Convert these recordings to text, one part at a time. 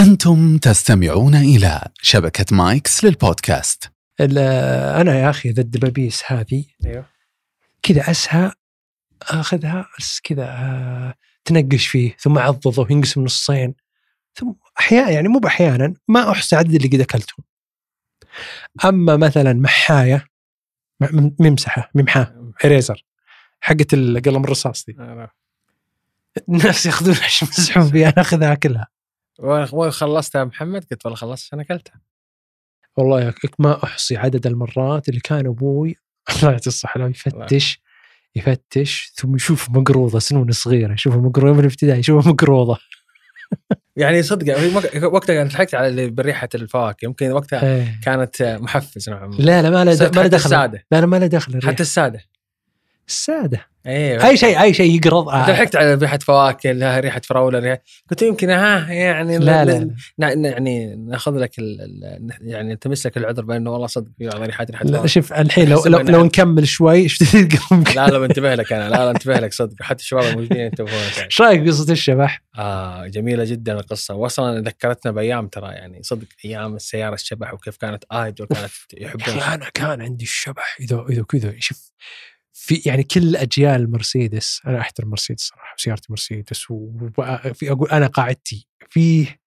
أنتم تستمعون إلى شبكة مايكس للبودكاست. ال- أنا يا أخي ذا الدبابيس هذه. أيوه. كذا اسها أخذها بس كذا آه، تنقش فيه ثم أعضضه وينقسم نصين. ثم أحيانا يعني مو بأحيانا ما احصي عدد اللي قد اكلتهم أما مثلا محاية م- م- ممسحة ممحاة eraser حقت القلم الرصاص دي. الناس ياخذون عشان يمسحون فيها أنا أخذها اكلها وين وين خلصتها يا محمد؟ قلت والله خلصت أنا أكلتها والله ما أحصي عدد المرات اللي كان أبوي الله يعطيه الصحه يفتش يفتش ثم يشوف مقروضة سنون صغيرة يشوفها مقروضة من الابتدائي يشوفها مقروضة يعني صدق وق- وقتها كانت ضحكت على اللي بريحة الفواكه يمكن وقتها إيه. كانت محفز نوعا ما لا لا ما له حتى ما له دخل السادة لا لا ما له دخل. حتى السادة السادة أيوه أي شيء أي شيء يقرض أنت آه. ضحكت على ريحة فواكه لها ريحة فراولة ريحة. قلت يمكن ها يعني لا لا لا يعني نأخذ لك ال يعني نلتمس لك العذر بأنه والله صدق في بعض ريحات ريحة لا. شوف الحين لو لو, لو نكمل شوي لا لا بنتبه لك أنا لا لا انتبه لك صدق حتى الشباب الموجودين ينتبهون. إيش رأيك بقصة الشبح؟ آه جميلة جدا القصة واصلا ذكرتنا بأيام ترى يعني صدق أيام السيارة الشبح وكيف كانت ايدل كانت يحبون أنا كان عندي الشبح إذا إذا كذا شوف في يعني كل اجيال مرسيدس أنا أحترم مرسيدس صراحة وسيارتي مرسيدس وفي أقول أنا قاعدتي فيه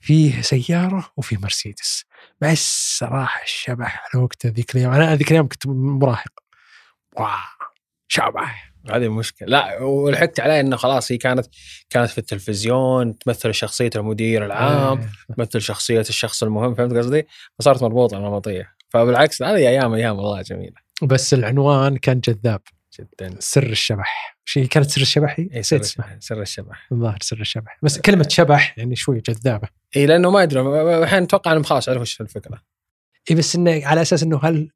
فيه سيارة وفي مرسيدس. بس صراحة الشبح على وقته ذيك الأيام أنا ذيك الأيام كنت مراهق. واو شبح. هذه المشكلة لا ولحقت عليه إنه خلاص هي كانت كانت في التلفزيون تمثل شخصية المدير العام آه. تمثل شخصية الشخص المهم فهمت قصدي؟ فصارت مربوطة نمطية فبالعكس هذه أيام أيام والله جميلة. بس العنوان كان جذاب جدا. سر الشبح. شيء كانت سر الشبح؟ هي؟ اي سر, اسمها سر الشبح. الظاهر سر الشبح. بس كلمة شبح يعني شوي جذابة. اي لأنه ما أدري الحين أتوقع إنهم خلاص عرفوا إيش الفكرة. اي بس إنه على أساس إنه هل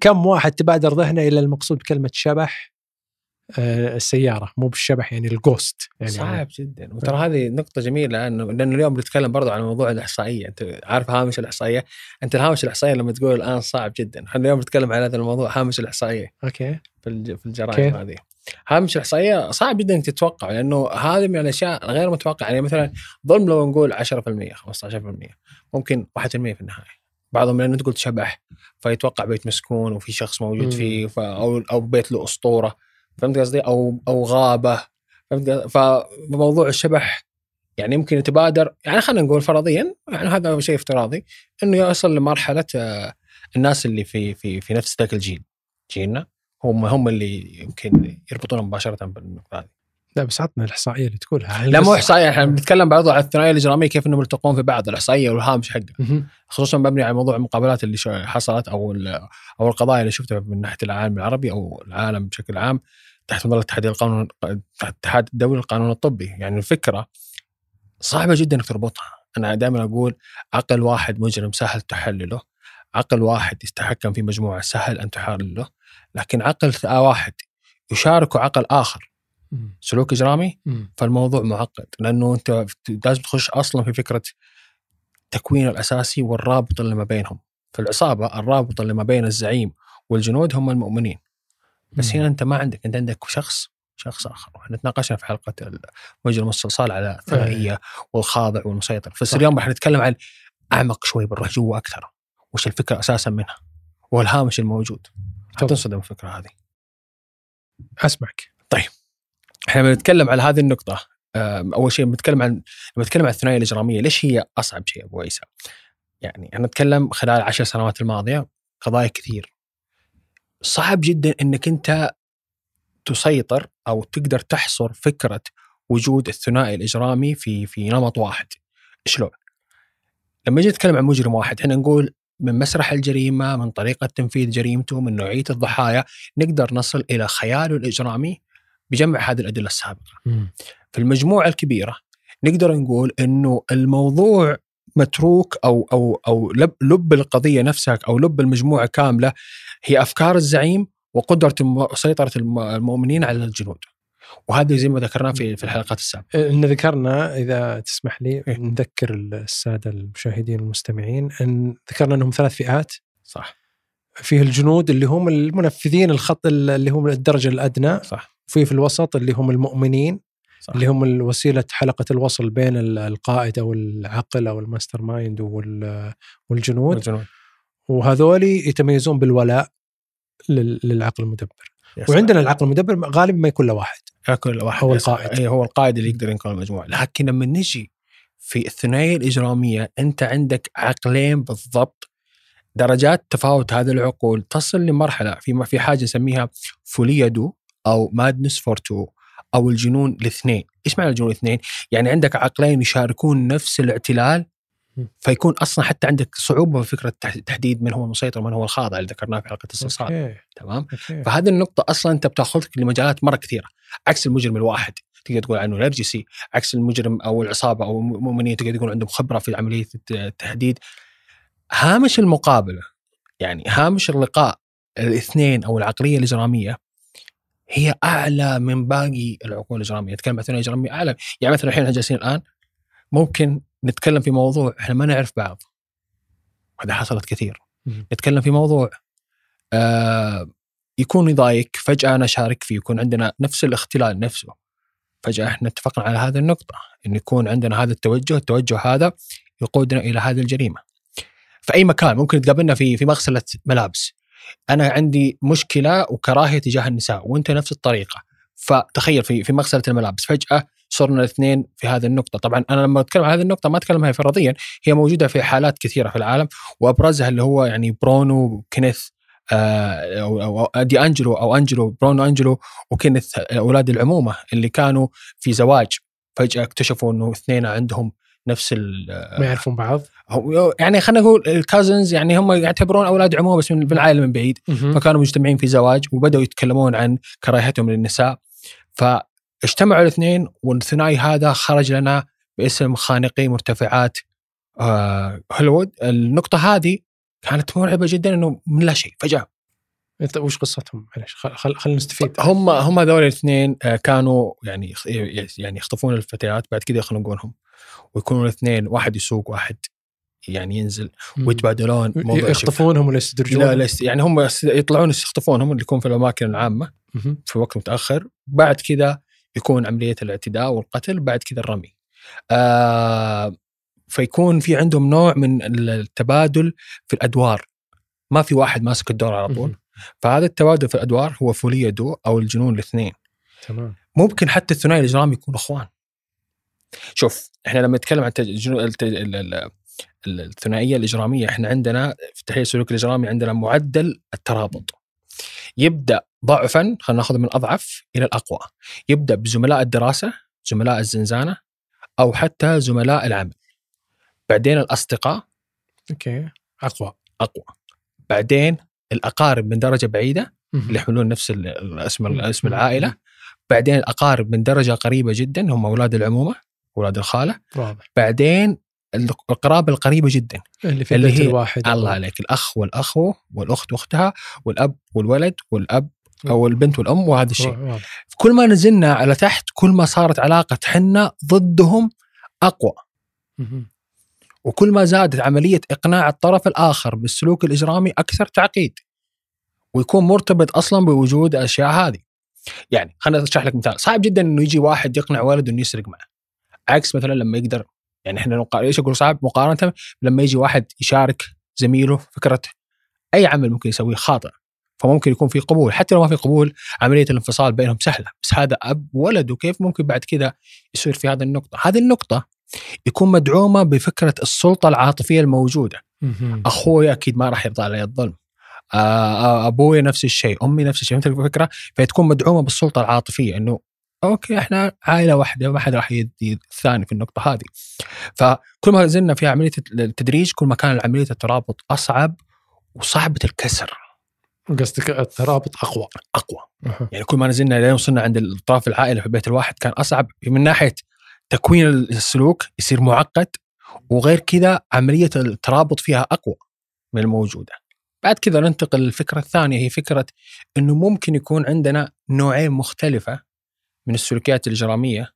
كم واحد تبادر ذهنه إلى المقصود بكلمة شبح؟ آه السيارة مو بالشبح يعني الجوست يعني صعب جدا وترى هذه نقطة جميلة لأنه لأنه اليوم بنتكلم برضو عن موضوع الإحصائية، أنت عارف هامش الإحصائية؟ أنت الهامش الإحصائية لما تقول الآن صعب جدا، إحنا اليوم بنتكلم عن هذا الموضوع هامش الإحصائية أوكي في الج- في؟ الجرائم هذه. هامش الإحصائية صعب جدا إنك تتوقع لأنه هذه من الأشياء غير متوقعة يعني مثلا ظلم لو نقول 10% 15% ممكن 1% في النهاية. بعضهم لأنه أنت قلت شبح فيتوقع بيت مسكون وفي شخص موجود. فيه أو أو بيت له أسطورة فهمت قصدي؟ أو أو غابة فهمت؟ فموضوع الشبح يعني يمكن يتبادر يعني خلينا نقول فرضيا يعني هذا شيء افتراضي إنه يصل لمرحلة آه، الناس اللي في في في نفس ذاك الجيل جيلنا هم هم اللي يمكن يربطون مباشرة بالنقطة هذه. لا بس عطنا الإحصائية اللي تقولها لا مو إحصائية إحنا بنتكلم برضو عن الثنائية الإجرامية كيف إنهم يلتقون في بعض الإحصائية والهامش حقه. خصوصا مبني على موضوع المقابلات اللي حصلت أو أو القضايا اللي شفتها من ناحية العالم العربي أو العالم بشكل عام تحت مظلة اتحاد القانون الاتحاد الدولي للقانون الطبي يعني الفكرة صعبة جدا إنك تربطها أنا دائما أقول عقل واحد مجرم سهل تحلله عقل واحد يتحكم في مجموعة سهل أن تحلله لكن عقل واحد يشارك عقل آخر. سلوك إجرامي. فالموضوع معقد لأنه أنت لازم تخش أصلا في فكرة التكوين الأساسي والرابط اللي ما بينهم. في العصابه الرابط اللي ما بين الزعيم والجنود هم المؤمنين. بس. هنا أنت ما عندك أنت عندك شخص شخص آخر. إحنا تناقشنا في حلقة مجرم الصلصال على الثنائية والخاضع والمسيطر. بس. اليوم راح نتكلم عن أعمق شوي جوا أكثر. وش الفكرة أساسا منها؟ والهامش الموجود. حتنصدم الفكرة هذه. أسمعك. إحنا بنتكلم على هذه النقطة أول شيء بنتكلم عن لما نتكلم عن الثنائية الإجرامية ليش هي أصعب شيء أبو عيسى؟ يعني أنا أتكلم خلال العشر سنوات الماضية قضايا كثير صعب جدا أنك أنت تسيطر أو تقدر تحصر فكرة وجود الثنائي الإجرامي في في نمط واحد شلون؟ لما نجي نتكلم عن مجرم واحد إحنا نقول من مسرح الجريمة من طريقة تنفيذ جريمته من نوعية الضحايا نقدر نصل إلى خياله الإجرامي بجمع هذه الأدلة السابقة مم. في المجموعة الكبيرة نقدر نقول إنه الموضوع متروك أو أو أو لب, لب القضية نفسها أو لب المجموعة كاملة هي أفكار الزعيم وقدرة سيطره الم- المؤمنين على الجنود. وهذا زي ما ذكرناه في في الحلقات السابقة. إن ذكرنا إذا تسمح لي إيه. نذكر السادة المشاهدين والمستمعين إن ذكرنا إنهم ثلاث فئات صح فيه الجنود اللي هم المنفذين الخط اللي هم الدرجة الأدنى صح في في الوسط اللي هم المؤمنين صح. اللي هم الوسيله حلقة الوصل بين ال- القائد أو العقل أو ال mastermind وال- والجنود. والجنود. وهذولي يتميزون بالولاء لل- للعقل المدبر. يا وعندنا العقل المدبر غالبا ما يكون له واحد. ياكل واحد هو القائد. اي هو القائد اللي يقدر ينقل المجموعة. لكن لما نجي في الثنائيه الاجراميه أنت عندك عقلين بالضبط درجات تفاوت هذه العقول تصل لمرحلة في في حاجة نسميها folie à deux أو madness for two أو الجنون الاثنين، إيش معنى الجنون الاثنين؟ يعني عندك عقلين يشاركون نفس الاعتلال. فيكون أصلا حتى عندك صعوبة في فكرة تح- تحديد من هو المسيطر ومن هو الخاضع اللي ذكرناه في حلقة الصلصال تمام؟ فهذه النقطة أصلا أنت بتأخذك لمجالات مرة كثيرة. عكس المجرم الواحد تقدر تقول عنه نرجسي عكس المجرم أو العصابة أو المؤمنين تقدر تقول عندهم خبرة في عملية الت- التهديد هامش المقابلة يعني هامش اللقاء الاثنين أو العقلية الإجرامية هي أعلى من باقي العقول الإجرامية. نتكلم عن الثنائية الإجرامية أعلى. يعني مثلا الحين إحنا جالسين الآن ممكن نتكلم في موضوع إحنا ما نعرف بعض. وهذا حصلت كثير. نتكلم في موضوع آه يكون يضايق فجأة أنا أشارك فيه يكون عندنا نفس الاختلال نفسه. فجأة إحنا اتفقنا على هذه النقطة أن يكون عندنا هذا التوجه التوجه هذا يقودنا إلى هذه الجريمة. في أي مكان ممكن تقابلنا في في مغسلة ملابس. أنا عندي مشكلة وكراهية تجاه النساء وأنت نفس الطريقة. فتخيل في في مغسلة الملابس فجأة صرنا الاثنين في هذه النقطة. طبعا أنا لما أتكلم عن هذه النقطة ما أتكلم هي فرضيا هي موجودة في حالات كثيرة في العالم وأبرزها اللي هو يعني برونو كينيث آه، أو دي أنجلو أو أنجلو برونو أنجلو وكينيث آه، أولاد العمومة اللي كانوا في زواج. فجأة اكتشفوا إنه اثنين عندهم نفس ال ما يعرفون بعض؟ هو- يعني خلينا نقول الكازنز يعني هم يعتبرون أولاد عمومه بس من بالعائلة من بعيد. فكانوا مجتمعين في زواج وبدأوا يتكلمون عن كراهيتهم للنساء. فاجتمعوا الاثنين والثنائي هذا خرج لنا باسم خانقي مرتفعات آه، هوليوود. النقطة هذه كانت مرعبة جدا إنه من لا شيء فجأة. أنت وش قصتهم؟ معلش خل خل خلينا نستفيد. هم هم هذول الاثنين آه، كانوا يعني يعني يخطفون الفتيات بعد كذا يخنقونهم ويكونوا الاثنين واحد يسوق واحد يعني ينزل. ويتبادلون يخطفونهم ولا لا يستدرجونهم؟ لا يست- يعني هم يطلعون يخطفونهم اللي يكون في الأماكن العامة. في وقت متأخر. بعد كذا يكون عملية الاعتداء والقتل بعد كذا الرمي. آه فيكون في عندهم نوع من التبادل في الأدوار. ما في واحد ماسك الدور على طول. فهذا التبادل في الأدوار هو folie à deux أو الجنون الاثنين. تمام. ممكن حتى الثنائي الإجرامي يكونوا إخوان. شوف إحنا لما نتكلم عن التج- الت- ال- ال- ال- الثنائية الإجرامية إحنا عندنا في تحليل السلوك الإجرامي عندنا معدل الترابط. يبدأ ضعفا خلينا ناخذ من أضعف إلى الأقوى. يبدأ بزملاء الدراسة زملاء الزنزانة أو حتى زملاء العمل. بعدين الأصدقاء أوكي. أقوى أقوى. بعدين الأقارب من درجة بعيدة. اللي يحملون نفس ال- الاسم اسم العائلة. بعدين الأقارب من درجة قريبة جدا هم أولاد العمومة. أولاد الخالة. واضح. بعدين القرابة القريبة جدا. اللي في اللي البيت هي- الواحد الله عليك الأخ والاخو والأخت وأختها والأب والولد والأب أو البنت والأم وهذا الشيء. كل ما نزلنا على تحت كل ما صارت علاقة حنا ضدهم أقوى. وكل ما زادت عملية إقناع الطرف الآخر بالسلوك الإجرامي أكثر تعقيد. ويكون مرتبط أصلا بوجود الاشياء هذه. يعني خلينا أشرح لك مثال. صعب جدا إنه يجي واحد يقنع ولده إنه يسرق معه. عكس مثلا لما يقدر يعني إحنا إيش أقول صعب مقارنة لما يجي واحد يشارك زميله فكره أي عمل ممكن يسويه خاطئ فممكن يكون في قبول. حتى لو ما في قبول عملية الانفصال بينهم سهلة. بس هذا أب ولد وكيف ممكن بعد كذا يصير في هذه النقطة؟ هذه النقطة يكون مدعومة بفكرة السلطة العاطفية الموجودة. أخوي أكيد ما راح يرضى علي الظلم. آه، آه، أبوي نفس الشيء أمي نفس الشيء. مثل الفكرة فتكون مدعومة بالسلطة العاطفية إنه أوكي إحنا عائلة واحدة ما حد راح يدي الثاني في النقطة هذه. فكل ما زلنا في عملية التدريج كل ما كان عملية الترابط أصعب وصعبة الكسر. قصدك الترابط أقوى. أقوى. أها. يعني كل ما نزلنا لين وصلنا عند الأطراف العائلة في البيت الواحد كان أصعب. من ناحية تكوين السلوك يصير معقد وغير كذا عملية الترابط فيها أقوى من الموجودة. بعد كذا ننتقل للفكرة الثانية هي فكرة إنه ممكن يكون عندنا نوعين مختلفة من السلوكيات الإجرامية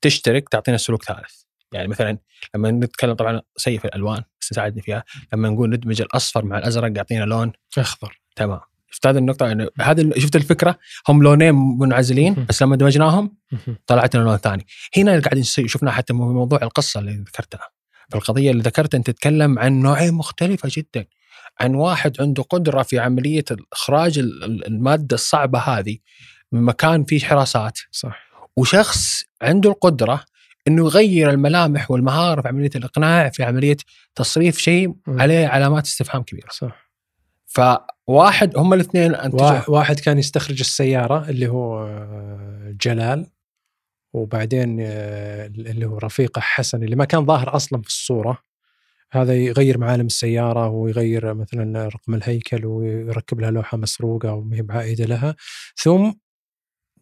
تشترك تعطينا سلوك ثالث. يعني مثلا لما نتكلم طبعا سيء في الألوان بس ساعدني فيها. لما نقول ندمج الأصفر مع الأزرق يعطينا لون أخضر. تمام. شفت هذه النقطة؟ يعني هذه شفت الفكرة؟ هم لونين منعزلين. بس لما دمجناهم. طلعت لنا لون ثاني. هنا قاعدين شفنا حتى موضوع القصة اللي ذكرتها. فالقضية اللي ذكرتها أنت تتكلم عن نوعين مختلفة جدا. عن واحد عنده قدرة في عملية إخراج ال- ال- المادة الصعبة هذه من مكان فيه حراسات. صح. وشخص عنده القدرة إنه يغير الملامح والمهارة في عملية الإقناع في عملية تصريف شيء. عليه علامات استفهام كبيرة. صح. فواحد هم الاثنين أنتجوا. وا- واحد كان يستخرج السيارة اللي هو آه، جلال وبعدين آه، اللي هو رفيقه حسن اللي ما كان ظاهر أصلا في الصورة. هذا يغير معالم السيارة ويغير مثلا رقم الهيكل ويركب لها لوحة مسروقة وما هي بعائدة لها. ثم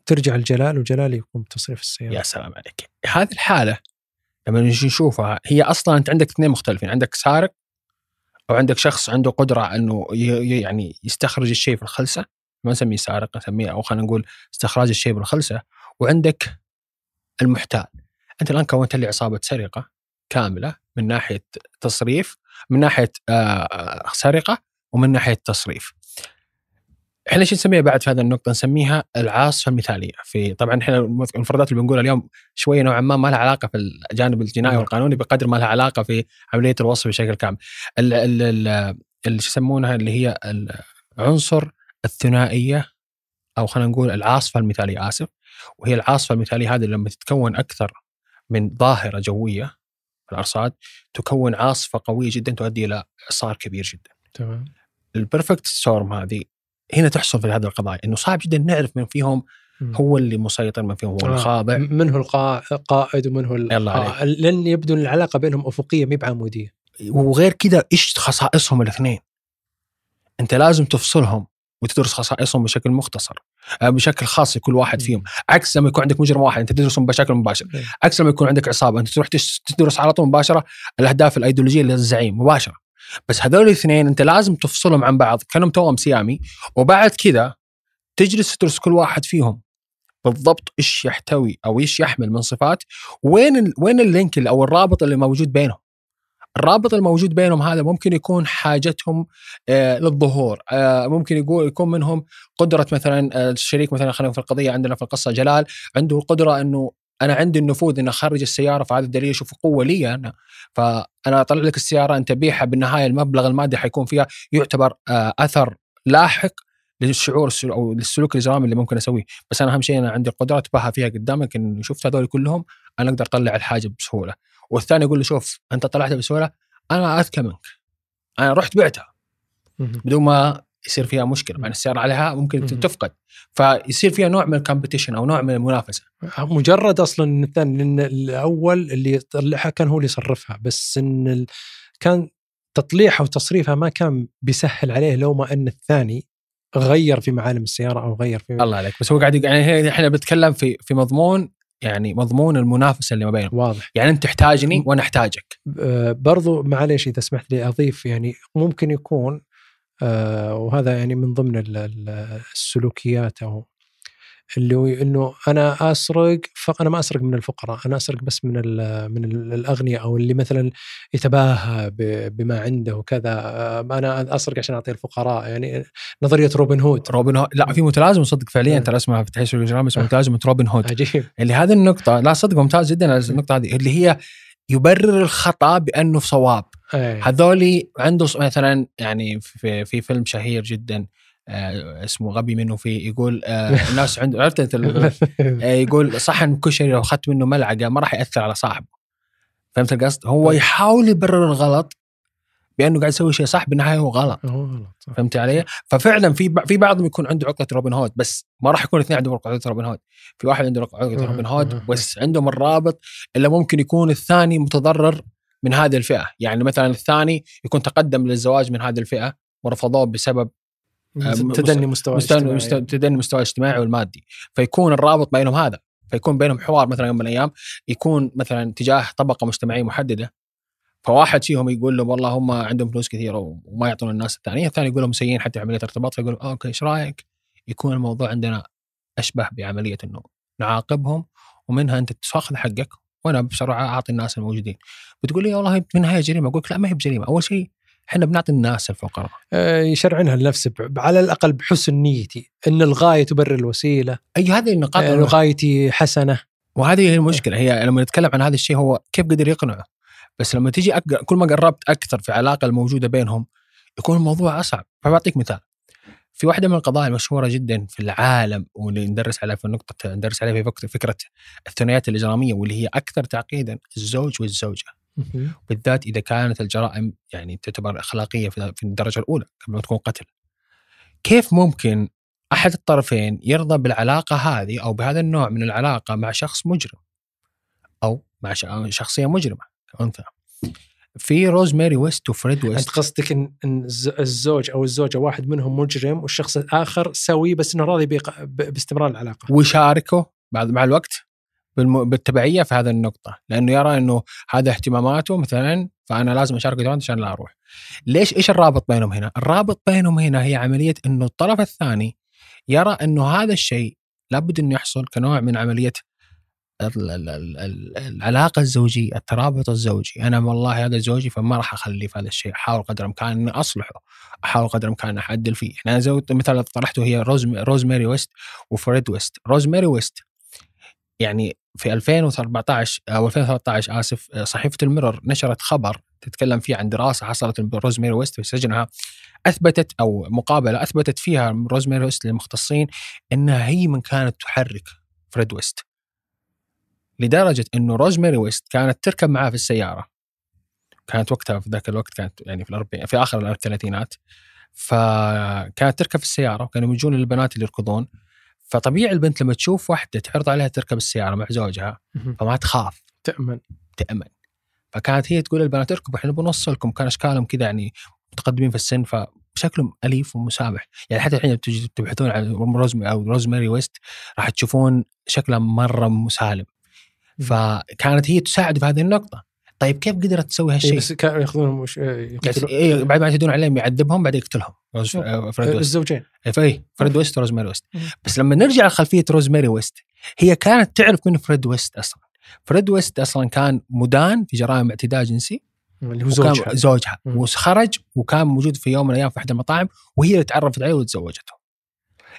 ترجع الجلال وجلال يقوم بتصريف السيارة. يا سلام عليك. هذه الحالة لما نجي نشوفها هي أصلا أنت عندك اثنين مختلفين عندك سارق أو عندك شخص عنده ي- ي- يعني يستخرج الشيء في الخلسة ما نسميه سارق نسميه أو خلينا نقول استخراج الشيء بالخلسة وعندك المحتال. أنت الآن كونت لي عصابة سرقة كاملة من ناحية تصريف من ناحية آه، سرقة ومن ناحية تصريف. إحنا إيش نسميها بعد في هذه النقطة؟ نسميها العاصفة المثالية. في طبعا إحنا المفردات اللي بنقولها اليوم شوية نوعا ما ما لها علاقة في الجانب الجنائي نعم. والقانوني بقدر ما لها علاقة في عملية الوصف بشكل كامل. ال- ال- ال- اللي شو يسمونها؟ اللي هي العنصر الثنائية أو خلينا نقول العاصفة المثالية. آسف. وهي العاصفة المثالية هذه لما تتكون أكثر من ظاهرة جوية في الأرصاد تكون عاصفة قوية جدا تؤدي إلى إعصار كبير جدا. تمام. ال perfect storm هذه هنا تحصل في هذه القضايا إنه صعب جدا نعرف من فيهم. هو اللي مسيطر من فيهم هو آه. الخاضع من هو القا- القائد ومن هو آه، لأن يبدو إن العلاقة بينهم أفقية مي بعمودية. وغير كذا إيش خصائصهم الاثنين؟ أنت لازم تفصلهم وتدرس خصائصهم بشكل مختصر آه، بشكل خاص لكل واحد فيهم. عكس لما يكون عندك مجرم واحد أنت تدرسهم بشكل مباشر. عكس لما يكون عندك عصابة أنت تروح تدرس على طول مباشرة الأهداف الأيديولوجية للزعيم مباشرة. بس هذول الاثنين انت لازم تفصلهم عن بعض كأنهم توأم سيامي وبعد كذا تجلس تدرس كل واحد فيهم بالضبط إيش يحتوي أو إيش يحمل من صفات وين. وين اللينك اللي- أو الرابط اللي موجود بينهم الرابط الموجود بينهم هذا ممكن يكون حاجتهم آه للظهور آه ممكن يقول يكون منهم قدرة مثلا آه، الشريك مثلا خلينا في القضية عندنا في القصة جلال عنده القدرة إنه أنا عندي النفوذ ان اخرج السيارة فهذا الدليل أشوف قوة لي أنا. فأنا أطلع لك السيارة أنت بيعها بالنهاية المبلغ المادي حيكون فيها يعتبر آه أثر لاحق للشعور أو للسلوك الإجرامي اللي ممكن أسويه. بس أنا أهم شيء أنا عندي القدرة اتباهى فيها قدامك إن شفت هذول كلهم أنا أقدر أطلع الحاجة بسهولة. والثاني يقول له شوف أنت طلعتها بسهولة أنا أذكى منك. أنا رحت بعتها. بدون ما يصير فيها مشكلة مع السيارة عليها ممكن. تفقد. فيصير فيها نوع من الكومبetition أو نوع من المنافسة. مجرد أصلا إن الثاني لأن الأول اللي يطلعها كان هو اللي يصرفها بس إن ال... كان تطليعها وتصريفها ما كان بيسهل عليه لو ما إن الثاني غير في معالم السيارة أو غير في الله عليك. بس هو قاعد يعني إحنا بنتكلم في في مضمون يعني مضمون المنافسة اللي ما بينهم. واضح. يعني أنت تحتاجني وأنا أحتاجك. آه، برضو معليش إذا سمحت لي أضيف يعني ممكن يكون وهذا يعني من ضمن ال- ال- السلوكيات أو اللي هو إنه أنا أسرق فانا ما أسرق من الفقراء أنا أسرق بس من من ال- الأغنياء أو اللي مثلا يتباهى بما عنده وكذا آه، أنا أسرق عشان أعطي الفقراء يعني نظرية روبن هود. روبن هود لا في متلازمه صدق فعليا آه. ترى اسمها في تحليل الاجرام اسمها متلازمه روبن هود. عجيب. اللي هذه النقطة لا صدق ممتاز جدا النقطة هذه اللي هي يبرر الخطأ بأنه في صواب أي. هذولي عنده مثلا يعني في في فيلم شهير جدا آه اسمه غبي منه فيه يقول آه الناس عنده عرفت أنت آه، يقول صحن كشري لو أخذت منه ملعقة ما راح يأثر على صاحبه فهمت القصد؟ هو يحاول يبرر الغلط بأنه قاعد يسوي شيء صح بالنهاية هو غلط هو غلط صح. فهمت علي؟ ففعلا في في بعضهم يكون عنده عقدة روبن هود بس ما راح يكون اثنين عندهم عقدة روبن هود، في واحد عنده عقدة. روبن. هود بس عندهم الرابط اللي ممكن يكون الثاني متضرر من هذه الفئة، يعني مثلا الثاني يكون تقدم للزواج من هذه الفئة ورفضوه بسبب آه، تدني مستوى مستوى. مستوى تدني المستوى الاجتماعي والمادي، فيكون الرابط بينهم هذا، فيكون بينهم حوار مثلا يوم من الأيام يكون مثلا تجاه طبقة مجتمعية محددة فواحد فيهم يقول له والله هم عندهم فلوس كثيرة وما يعطون الناس الثانية، الثاني يقول لهم سيئين حتى عملية ارتباط فيقول آه okay إيش رأيك؟ يكون الموضوع عندنا أشبه بعملية انه نعاقبهم ومنها أنت تاخذ حقك وأنا بسرعة أعطي الناس الموجودين. بتقول لي والله في النهايه جريمة، أقول لك لا ما هي بجريمة، أول شيء إحنا بنعطي الناس الفقراء. آه، يشرعنها لنفسه ب- على الأقل بحسن نيتي إن الغاية تبرر الوسيلة. اي هذه النقاط آه، غايتي حسنة. وهذه هي المشكلة هي لما نتكلم عن هذا الشيء هو كيف قدر يقنعه؟ بس لما تيجي أك... كل ما قربت أكثر في العلاقة الموجودة بينهم يكون الموضوع أصعب. فبعطيك مثال. في واحدة من القضايا المشهوره جدا في العالم واللي ندرس عليها في النقطه ندرس عليها في فك- فكرة الثنائيات الإجرامية واللي هي أكثر تعقيدا الزوج والزوجة. بالذات إذا كانت الجرائم يعني تعتبر أخلاقية في الدرجة الأولى قبل ما تكون قتل. كيف ممكن أحد الطرفين يرضى بالعلاقة هذه أو بهذا النوع من العلاقة مع شخص مجرم؟ أو مع ش- شخصية كانثى. في روزماري ويست وفريد أنت ويست قصدك ان الزوج أو الزوجة واحد منهم مجرم والشخص الآخر سوي بس إنه راضي باستمرار العلاقة ويشاركه بعد مع الوقت. بالتبعية في هذه النقطة لأنه يرى إنه هذا اهتماماته مثلا فأنا لازم اشارك اهتماماته عشان لا أروح. ليش إيش الرابط بينهم هنا؟ الرابط بينهم هنا هي عملية إنه الطرف الثاني يرى إنه هذا الشيء لابد إنه يحصل كنوع من عملية العلاقة الزوجية، الترابط الزوجي، أنا والله هذا زوجي فما راح اخليه في هذا الشيء، أحاول قدر الإمكان إني أصلحه، أحاول قدر الإمكان أعدل فيه، يعني أنا زي مثال طرحته هي روز روزماري ويست وفريد ويست، روزماري ويست يعني في 2014 أو 2013 آسف صحيفة الميرور نشرت خبر تتكلم فيه عن دراسة حصلت روزماري ويست في سجنها أثبتت أو مقابلة أثبتت فيها روزماري ويست للمختصين إنها هي من كانت تحرك فريد ويست. لدرجة إنه روزماري ويست كانت تركب معاه في السيارة. كانت وقتها في ذاك الوقت كانت يعني في الأربعين في آخر الثلاثينات فكانت تركب في السيارة وكانوا يجون البنات اللي يركضون. فطبيعي البنت لما تشوف واحدة تعرض عليها تركب السيارة مع زوجها فما تخاف. تأمن. تأمن. فكانت هي تقول للبنات اركبوا إحنا بنوصلكم كان أشكالهم كذا يعني متقدمين في السن فشكلهم أليف ومسامح. يعني حتى الحين تبحثون عن روزماري أو روزماري ويست راح تشوفون شكلها مرة مسالم. فكانت هي تساعد في هذه النقطة. طيب كيف قدرت تسوي إيه هالشيء؟ بس كانوا ياخذونهم وش آه، يقتلوا إيه بعد ما يعتدون عليهم يعذبهم بعدين يقتلهم. روز- آه، فريد ويست. الزوجين. اي فريد ويست وروزماري ويست. مم. بس لما نرجع لخلفية روزماري ويست هي كانت تعرف من فريد ويست أصلا. فريد ويست أصلا كان مدان في جرائم اعتداء جنسي. اللي هو وكان زوجها. زوجها. وخرج وكان موجود في يوم من الأيام في أحد المطاعم وهي اللي تعرفت عليه وتزوجته.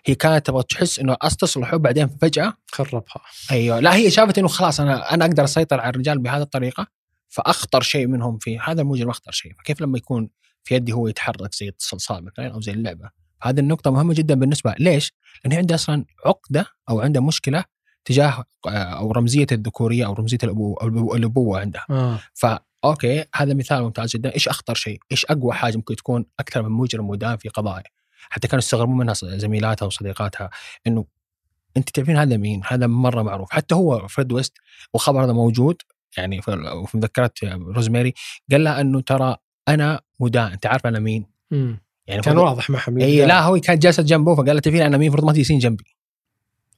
هي كانت تبغى تحس إنه أستصلحه بعدين فجأة خربها. أيوه. لا هي شافت إنه خلاص أنا أنا أقدر أسيطر على الرجال بهذه الطريقة فأخطر شيء منهم في هذا المجرم أخطر شيء. فكيف لما يكون في يدي هو يتحرك زي الصلصال مثلا أو زي اللعبة؟ هذه النقطة مهمة جدا بالنسبة ليش؟ لأن هي عندها أصلا عقدة أو عندها مشكلة تجاه آه، أو رمزية الذكورية أو رمزية الأبوة, أو الأبوة عندها. آه. فأوكي هذا مثال ممتاز جدا. إيش أخطر شيء؟ إيش أقوى حاجة ممكن تكون أكثر من مجرم مدان في قضايا؟ حتى كانوا يستغربون منها زميلاتها وصديقاتها إنه أنت تعرفين هذا مين؟ هذا مرة معروف حتى هو فريد ويست وخبر هذا موجود يعني في مذكرات روزماري قال لها إنه ترى أنا مدان أنت عارف أنا مين؟ مم. يعني كان واضح من اي. لا هو كانت جالسه جنبه فقالت تعرفين أنا مين المفروض ما تجلسين جنبي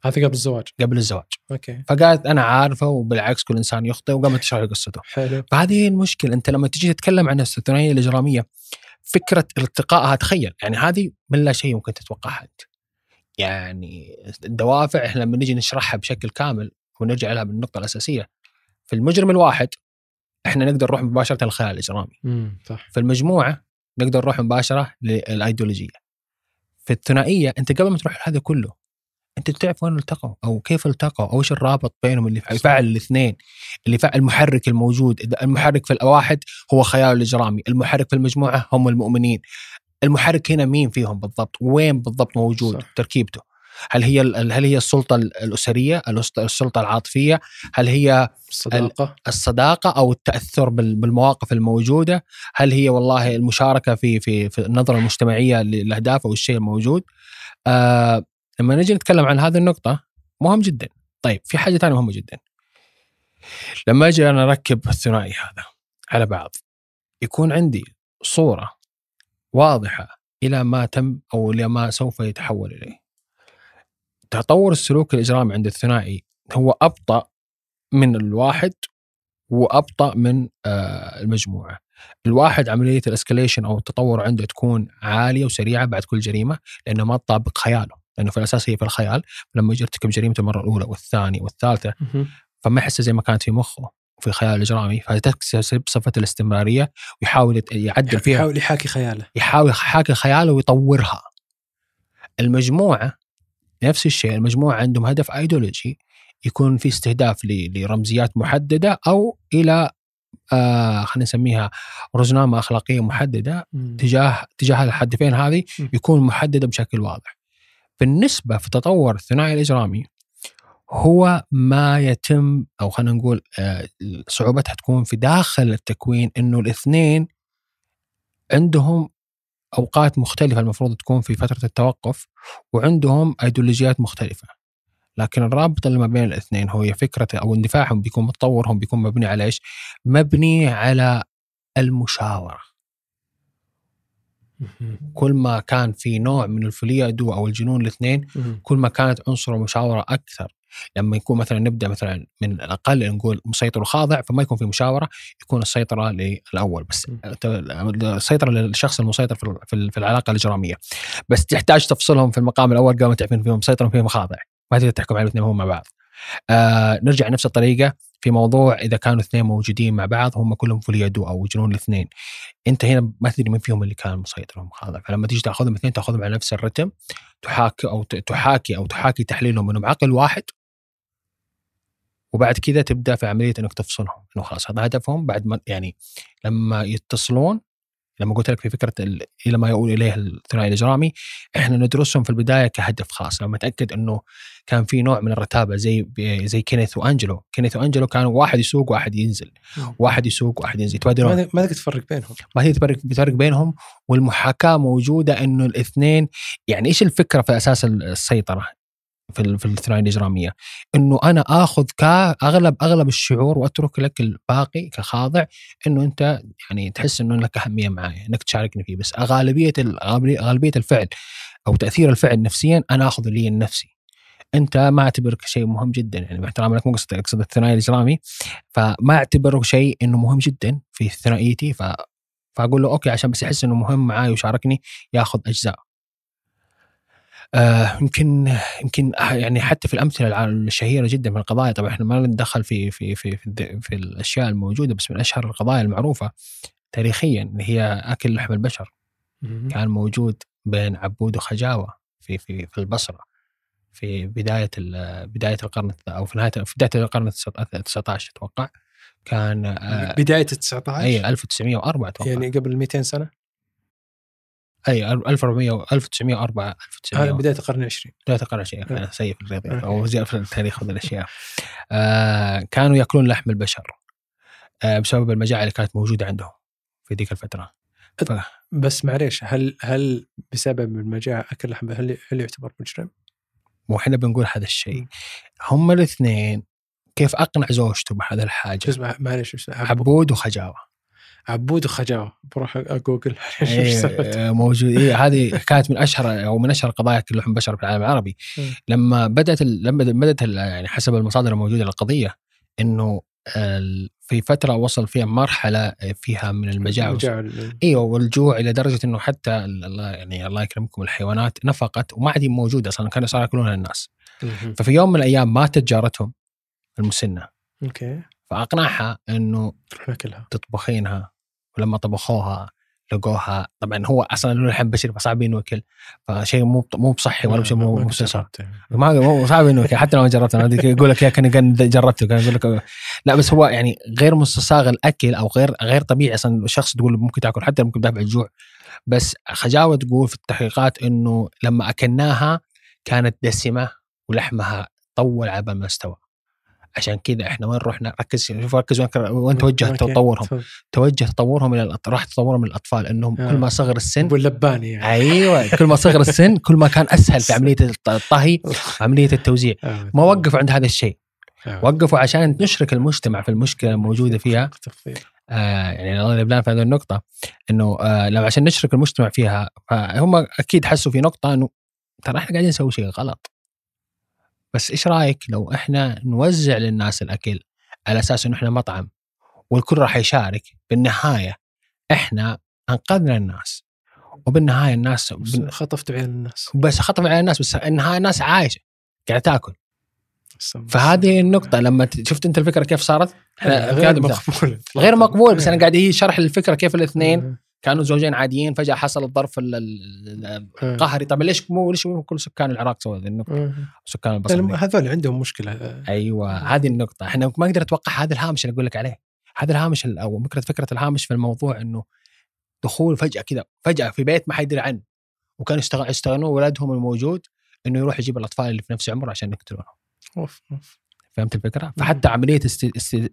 هذا قبل الزواج قبل الزواج okay فقالت أنا عارفه وبالعكس كل إنسان يخطئ وقامت تشرح له قصته حلو فهذه هي المشكلة أنت لما تجي تتكلم عن الثنائيه الإجرامية فكرة التقائها. تخيل يعني هذه من لا شيء ممكن تتوقعها أنت. يعني الدوافع إحنا لما نجي نشرحها بشكل كامل ونرجع لها بالنقطة الأساسية في المجرم الواحد إحنا نقدر نروح مباشرة للخيال الاجرامي امم صح. في المجموعة نقدر نروح مباشرة للأيديولوجية. في الثنائية أنت قبل ما تروح هذا كله أنت تعرف وين التقوا أو كيف التقوا أو إيش الرابط بينهم اللي يفعل الاثنين اللي يفعل المحرك الموجود المحرك في الواحد هو خيال الإجرامي المحرك في المجموعة هم المؤمنين. المحرك هنا مين فيهم بالضبط؟ وين بالضبط موجود صح. تركيبته؟ هل هي هل هي السلطة الأسرية السلطة العاطفية؟ هل هي الصداقة. الصداقة أو التأثر بال- بالمواقف الموجودة؟ هل هي والله المشاركة في في في النظرة المجتمعية للأهداف أو الشيء الموجود؟ آه لما نجي نتكلم عن هذه النقطة مهم جدا. طيب في حاجة ثانية مهمة جدا. لما أجي أنا أركب الثنائي هذا على بعض يكون عندي صورة واضحة إلى ما تم أو إلى ما سوف يتحول إليه. تطور السلوك الإجرامي عند الثنائي هو أبطأ من الواحد وأبطأ من آه، المجموعة. الواحد عملية الاسكليشن أو التطور عنده تكون عالية وسريعة بعد كل جريمة لأنه ما تطابق خياله، لأنه في الأساس هي في الخيال لما يجي يرتكب جريمته المرة الأولى والثانية والثالثة. فما يحس زي ما كانت في مخه وفي الخيال الإجرامي فتكتسب صفة الاستمرارية ويحاول يعدل فيها يحاول يحاكي خياله يحاول يحاكي خياله ويطورها المجموعة نفس الشيء المجموعة عندهم هدف ايديولوجي يكون في استهداف لرمزيات محددة أو إلى آه خلينا نسميها رزنامة أخلاقية محددة تجاه تجاه الهدفين هذه م. يكون محددة بشكل واضح. بالنسبة في تطور الثنائي الإجرامي هو ما يتم أو خلينا نقول آه، صعوبتها تكون في داخل التكوين إنه الاثنين عندهم أوقات مختلفة المفروض تكون في فترة التوقف وعندهم أيديولوجيات مختلفة. لكن الرابط اللي ما بين الاثنين هو فكرة أو اندفاعهم بيكون متطورهم بيكون مبني على إيش؟ مبني على المشاورة. كل ما كان في نوع من الفليادو أو الجنون الاثنين كل ما كانت عنصر المشاوره أكثر. لما يكون مثلا نبدأ مثلا من الأقل نقول مسيطر وخاضع فما يكون في مشاورة يكون السيطرة للأول بس. السيطرة للشخص المسيطر في العلاقة الاجراميه بس تحتاج تفصلهم في المقام الأول قبل ما تعرف إن فيهم مسيطر وفيهم خاضع. ما تقدر تحكم على الاثنين هم مع بعض. آه نرجع نفس الطريقة في موضوع إذا كانوا اثنين موجودين مع بعض هم كلهم فليادو أو جنون الاثنين. أنت هنا ما تدري من فيهم اللي كان مسيطر ومن خاضع فلما تيجي تأخذهم اثنين تأخذهم على نفس الرتم تحاكي أو تحاكي أو تحاكي تحليلهم إنهم عقل واحد. وبعد كذا تبدأ في عملية إنك تفصلهم إنه خلاص هذا هدفهم. بعد ما يعني لما يتصلون لما قلت لك في فكرة ال- إلى ما يؤول إليه الثنائي الإجرامي إحنا ندرسهم في البداية كهدف خاص. لما نتاكد إنه كان في نوع من الرتابة زي زي كينيث وأنجلو. كينيث وأنجلو كانوا واحد يسوق واحد ينزل. مم. واحد يسوق واحد ينزل. يتبادلون ما تقدر تفرق بينهم؟ ما هي تفرق بينهم والمحاكاة موجودة إنه الاثنين يعني إيش الفكرة في أساس السيطرة؟ في في الثنائية الإجرامية. إنه أنا آخذ كاغلب اغلب الشعور وأترك لك الباقي كخاضع إنه أنت يعني تحس إنه لك أهمية معي إنك تشاركني فيه. بس غالبيه ال- غالبيه الفعل أو تأثير الفعل نفسيا أنا آخذه لي النفسي أنت ما اعتبرك شيء مهم جدا يعني مع احترامي لك مو قصدي أقصد الثنائي الاجرامي فما أعتبره شيء إنه مهم جدا في ثنائيتي ف فأقول له أوكي عشان بس يحس إنه مهم معاي ويشاركني ياخذ اجزاء. آه يمكن يمكن يعني حتى في الأمثلة الشهيرة جدا من القضايا طبعا إحنا ما نتدخل في في في في, في الأشياء الموجودة بس من أشهر القضايا المعروفة تاريخيا اللي هي أكل لحم البشر. كان موجود بين عبود وخجاوة في في في البصرة في بداية بداية القرن أو في نهايه في بداية القرن ال 19 أتوقع. كان آه بداية ال 19 اي 1904 أتوقع. يعني قبل 200 سنة؟ أي 1400 1904 هذا 1900 بداية القرن العشرين. بداية القرن العشرين أنا سيء في الرياضيات. أو زي في التاريخ وذي الأشياء. آه كانوا يأكلون لحم البشر آه بسبب المجاعة اللي كانت موجودة عندهم في ذيك الفترة. ف... بس معليش هل هل بسبب المجاعة أكل لحم هل هل يعتبر مجرم؟ وإحنا بنقول هذا الشيء. هم الاثنين كيف أقنع زوجته بهذا الحاجة؟ اسمع معليش عبود. وخجاوه عبود وخجاوة. بروح اجوجل إيه، موجود. إيه هذه كانت من أشهر أو من أشهر قضايا لحم البشر في العالم العربي. مم. لما بدأت لما بدأت يعني حسب المصادر الموجودة للقضية إنه في فترة وصل فيها مرحلة فيها من المجاعه أيوه والجوع إلى درجة إنه حتى الله يعني الله يكرمكم الحيوانات نفقت وما عاد موجودة أصلا كانوا صاروا يأكلونها الناس. ففي يوم من الأيام ماتت جارتهم المسنة. أوكي. فأقنعها إنه تطبخينها. ولما طبخوها لقوها. طبعا هو أصلا له لحم بشري فصعب إنه ياكل. فشيء مو مو بصحي ولا شيء مو مو. ما مو صعب إنه ياكل. حتى لو جربته أدري يقول لك يا كان جربته. كان يقول لك لا بس هو يعني غير مستصاغ الأكل أو غير غير طبيعي أصلا. الشخص تقول ممكن تاكل حتى ممكن دافع الجوع. بس خجاوة تقول في التحقيقات إنه لما أكلناها كانت دسمة ولحمها طول على ما استوى. عشان كذا إحنا وين رحنا ركز شوف ركز وين وين توجه. تطورهم. توجه تطورهم إلى راح تطورهم للأطفال انهم آه. كل ما صغر السن ابو اللباني يعني أيوه كل ما صغر السن كل ما كان أسهل في عملية الط- الطهي وعمليه التوزيع آه. ما وقفوا عند هذا الشيء آه. وقفوا عشان نشرك المجتمع في المشكلة الموجودة فيها آه يعني الله يبلان في هذه النقطة إنه آه لما عشان نشرك المجتمع فيها فهم أكيد حسوا في نقطة إنه ترى إحنا قاعدين نسوي شيء غلط بس إيش رأيك لو إحنا نوزع للناس الأكل على أساس إنه إحنا مطعم والكل راح يشارك؟ بالنهاية إحنا أنقذنا الناس. وبالنهاية الناس بس خطفت عين الناس. بس خطف على الناس بس النهاية الناس عايشة قاعدة تاكل. فهذه النقطة لما ت- شفت أنت الفكرة كيف صارت؟ في غير. مقبول غير مقبول بس أنا قاعد هي شرح الفكرة كيف الاثنين آه. كانوا زوجين عاديين فجأة حصل الظرف ال- ال- ال- آه. القهري طب ليش مو ليش مو كل سكان العراق سووا هذه النقطة آه. سكان البصره لا، هذول عندهم مشكلة آه. أيوه هذه النقطة إحنا ما نقدر نتوقع هذا الهامش اللي أقول لك عليه هذا الهامش ال- أو فكرة فكرة الهامش في الموضوع إنه دخول فجأة كذا فجأة في بيت ما حد يدري عنه وكانوا يشتغلون ولدهم الموجود إنه يروح يجيب الأطفال اللي في نفس عمره عشان يقتلونهم أوف، أوف. فهمت الفكرة؟ فحتى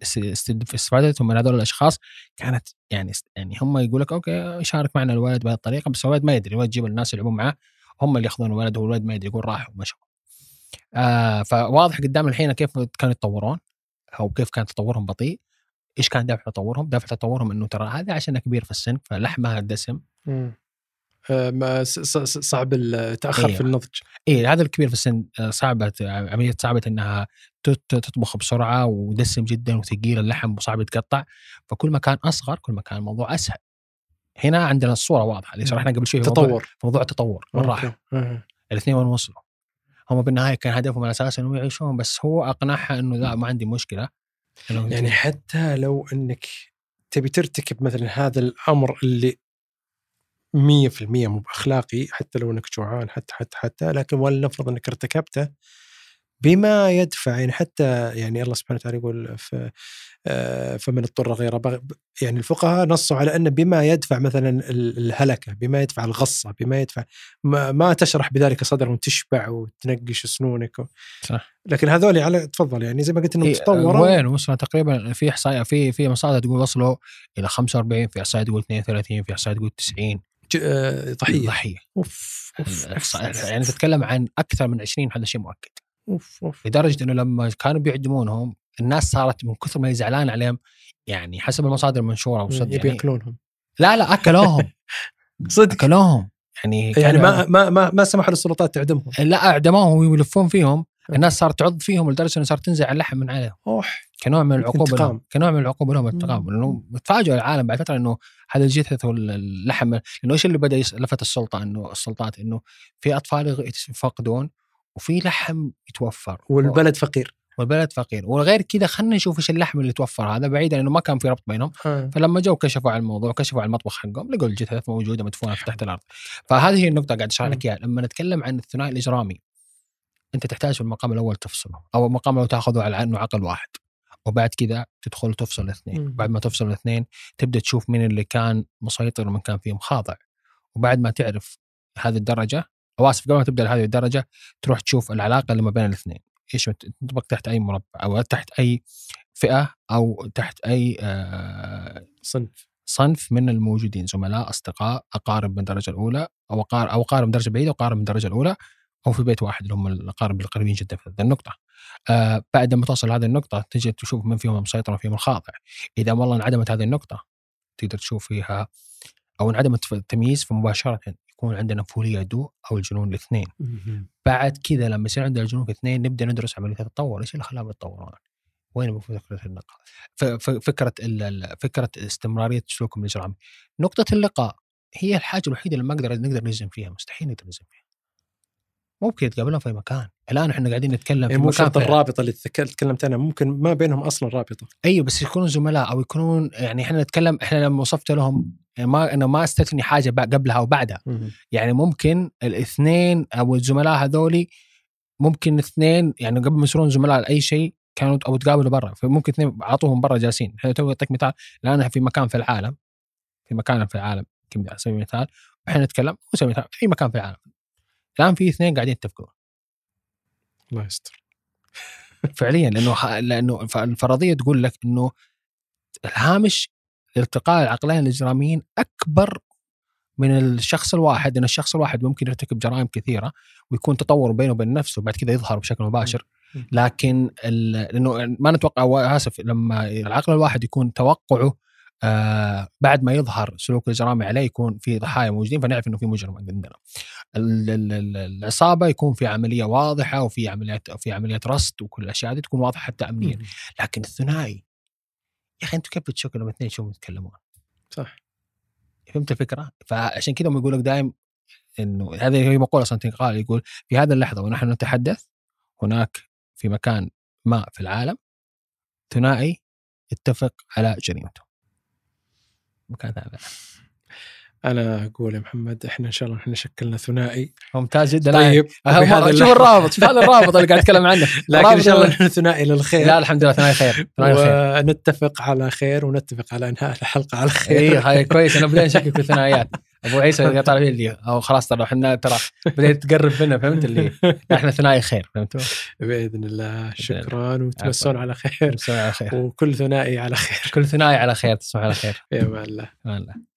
است- استفادتهم من هذول الأشخاص كانت يعني يعني هم يقول لك okay شارك معنا الولد بهذه الطريقة بس الولد ما يدري الولد يجيب الناس يلعبون معاه هم اللي ياخذون الولد والولد ما يدري يقول راح ومشوا. آه فواضح قدام الحين كيف كانوا يتطورون أو كيف كان تطورهم بطيء إيش كان دافع تطورهم؟ دافع تطورهم إنه ترى هذا عشان كبير في السن فلحمها دسم صعب التأخر أيوة. في النضج. إيه هذا الكبير في السن آه، صعبة عملية صعبة إنها تطبخ بسرعة ودسم جدا وثقيل اللحم وصعب يتقطع فكل ما كان أصغر كل ما كان الموضوع أسهل. هنا عندنا الصورة واضحة اللي شرحنا قبل شوي تطور. في موضوع التطور والراحة. آه. الاثنين وين وصلوا؟ هم بالنهاية كان هدفهم الاساسي إنهم يعيشون بس هو أقنعها إنه لا ما عندي مشكلة يعني حتى لو إنك تبي ترتكب مثلا هذا الأمر اللي 100% مو بأخلاقي حتى لو إنك جوعان حتى حتى حتى لكن ولنفرض إنك ارتكبته بما يدفع. يعني حتى يعني الله سبحانه وتعالى يقول في آه، فمن اضطر غير باغ يعني الفقهاء نصوا على أن بما يدفع مثلا ال- الهلكة بما يدفع الغصة بما يدفع ما, ما تشرح بذلك صدر وتشبع وتنقش سنونك و... صح. لكن هذول على تفضل يعني زي ما قلت إنهم إيه، تطوروا وين؟ وصلوا تقريبا في إحصائية في في مصادر تقول وصلوا إلى 45 في إحصائية تقول 32 في إحصائية تقول 90 ج- آه، ضحيه ضحيه أوف أوف الإحصاء- يعني تتكلم عن أكثر من 20 هذا شيء مؤكد. أوف أوف. لدرجة إنه لما كانوا بيعدمونهم الناس صارت من كثر ما هي زعلان عليهم يعني حسب المصادر المنشورة وصدق يعني. يأكلونهم. لا لا أكلوهم. صدق. أكلوهم. يعني يعني ما ما ما, ما سمحوا للسلطات تعدمهم. لا أعدموهم ويلفون فيهم. الناس صارت تعض فيهم لدرجة إنه صارت تنزع اللحم من عليهم. أوح. كنوع من العقوبة. لهم كنوع من العقوبة لهم الانتقام مم. لأنه تفاجئوا العالم بعد فترة إنه هذا الجثث واللحم لأنه إيش اللي بدأ لفت السلطة إنه السلطات إنه في أطفال يفقدون وفي لحم يتوفر. والبلد فقير. والبلد فقير. وغير كذا خلينا نشوف إيش اللحم اللي توفر هذا بعيدا إنه ما كان في ربط بينهم. آه. فلما جو كشفوا على الموضوع كشفوا على المطبخ حقهم لقوا الجثث موجودة مدفونة في تحت الأرض. فهذه هي النقطة قاعد أشرح لك إياها. لما نتكلم عن الثنائي الإجرامي أنت تحتاج في المقام الأول تفصله أو المقام الأول تأخذه على أنه عقل واحد. وبعد كذا تدخل تفصل الاثنين. بعد ما تفصل الاثنين تبدأ تشوف مين اللي كان مسيطر ومن كان فيهم خاضع وبعد ما تعرف هذه الدرجة أو اسف قبل ما تبدأ لهذه الدرجة تروح تشوف العلاقة اللي ما بين الاثنين إيش تنطبق تحت أي مربع أو تحت أي فئة أو تحت أي آه، صنف صنف من الموجودين زملاء أصدقاء أقارب من الدرجه الأولى أو اقارب أو أقارب من درجة بعيدة وأقارب من الدرجه الأولى أو في بيت واحد اللي هم الأقارب القريبين جدا في هذه النقطة. آه بعد ما توصل هذه النقطة تجي تشوف من فيهم المسيطر ومن فيهم الخاضع. إذا والله انعدمت هذه النقطة تقدر تشوف فيها أو انعدمت التمييز فمباشره يكون عندنا فوليا دو أو الجنون الاثنين. بعد كذا لما يصير عندنا الجنون الاثنين نبدأ ندرس عملية التطور، إيش اللي خلاهم يتطورون؟ وين المفروض فكره النقاء؟ ف- ف- فكرة ال- ال- فكرة استمرارية سلوكهم الاجرامي. نقطة اللقاء هي الحاجة الوحيدة اللي ما نقدر نقدر نجزم فيها، مستحيل نقدر نجزم فيها. ممكن يتقابلون في مكان، الآن إحنا قاعدين نتكلم في يعني مو مكان شرط في- الرابطة اللي تك- تكلمت عنها ممكن ما بينهم أصلا رابطة. أيوه بس يكونوا زملاء أو يكونون يعني إحنا نتكلم إحنا لما وصفت لهم يعني ما أنا ما أستثني حاجة قبلها أو بعدها. يعني ممكن الاثنين أو الزملاء هذولي ممكن اثنين يعني قبل ما يصيرون زملاء لاي شيء كانوا أو تقابلوا برا. فممكن اثنين أعطوهم برا جالسين. إحنا تو أعطيك مثال. الآن في مكان في العالم. في مكان في العالم. على سبيل المثال إحنا نتكلم هو سبيل المثال أي مكان في العالم. الان في اثنين قاعدين يتفقون. الله يستر. فعليا لأنه لأنه الفرضية تقول لك إنه الهامش الالتقاء العقلين الإجراميين أكبر من الشخص الواحد إن الشخص الواحد ممكن يرتكب جرائم كثيرة ويكون تطور بينه وبين نفسه وبعد كذا يظهر بشكل مباشر. لكن لأنه ما نتوقع آسف لما العقل الواحد يكون توقعه آه بعد ما يظهر سلوك الإجرامي عليه يكون في ضحايا موجودين فنعرف إنه في مجرم عندنا. ال- ال- ال- العصابة يكون في عملية واضحة وفي عمليات في عمليات رصد وكل الأشياء هذه تكون واضحة حتى امنيا، لكن الثنائي يا أخي أنتم كيف بتشكلوا لما اثنين يشوفوا يتكلمون؟ صح فهمت الفكرة؟ فعشان كذا هم يقول لك دائم إنه هذه هي مقولة أصلا تنقال يقول في هذه اللحظة ونحن نتحدث هناك في مكان ماء في العالم ثنائي يتفق على جريمته مكان هذا أنا أقول يا محمد إحنا إن شاء الله إحنا شكلنا ثنائي. ممتاز جدا. طيب بهذا شوف الرابط شوف هذا الرابط اللي قاعد اتكلم عنه. لكن إن شاء الله ال- إحنا ثنائي للخير. لا الحمد لله ثنائي خير ثنائي خير. ونتفق على خير ونتفق على إنهاء الحلقة على خير. اي هاي كويس انا بدينا نشكك في الثنائيات. أبو عيسى لي اللي أو خلاص ترى إحنا ترى بديت تقرب منا فهمت اللي إحنا ثنائي خير فهمتوا؟ بإذن الله. شكرا وتمسون على خير. على خير. وكل ثنائي على خير. كل ثنائي على خير تصبح على خير. يا الله.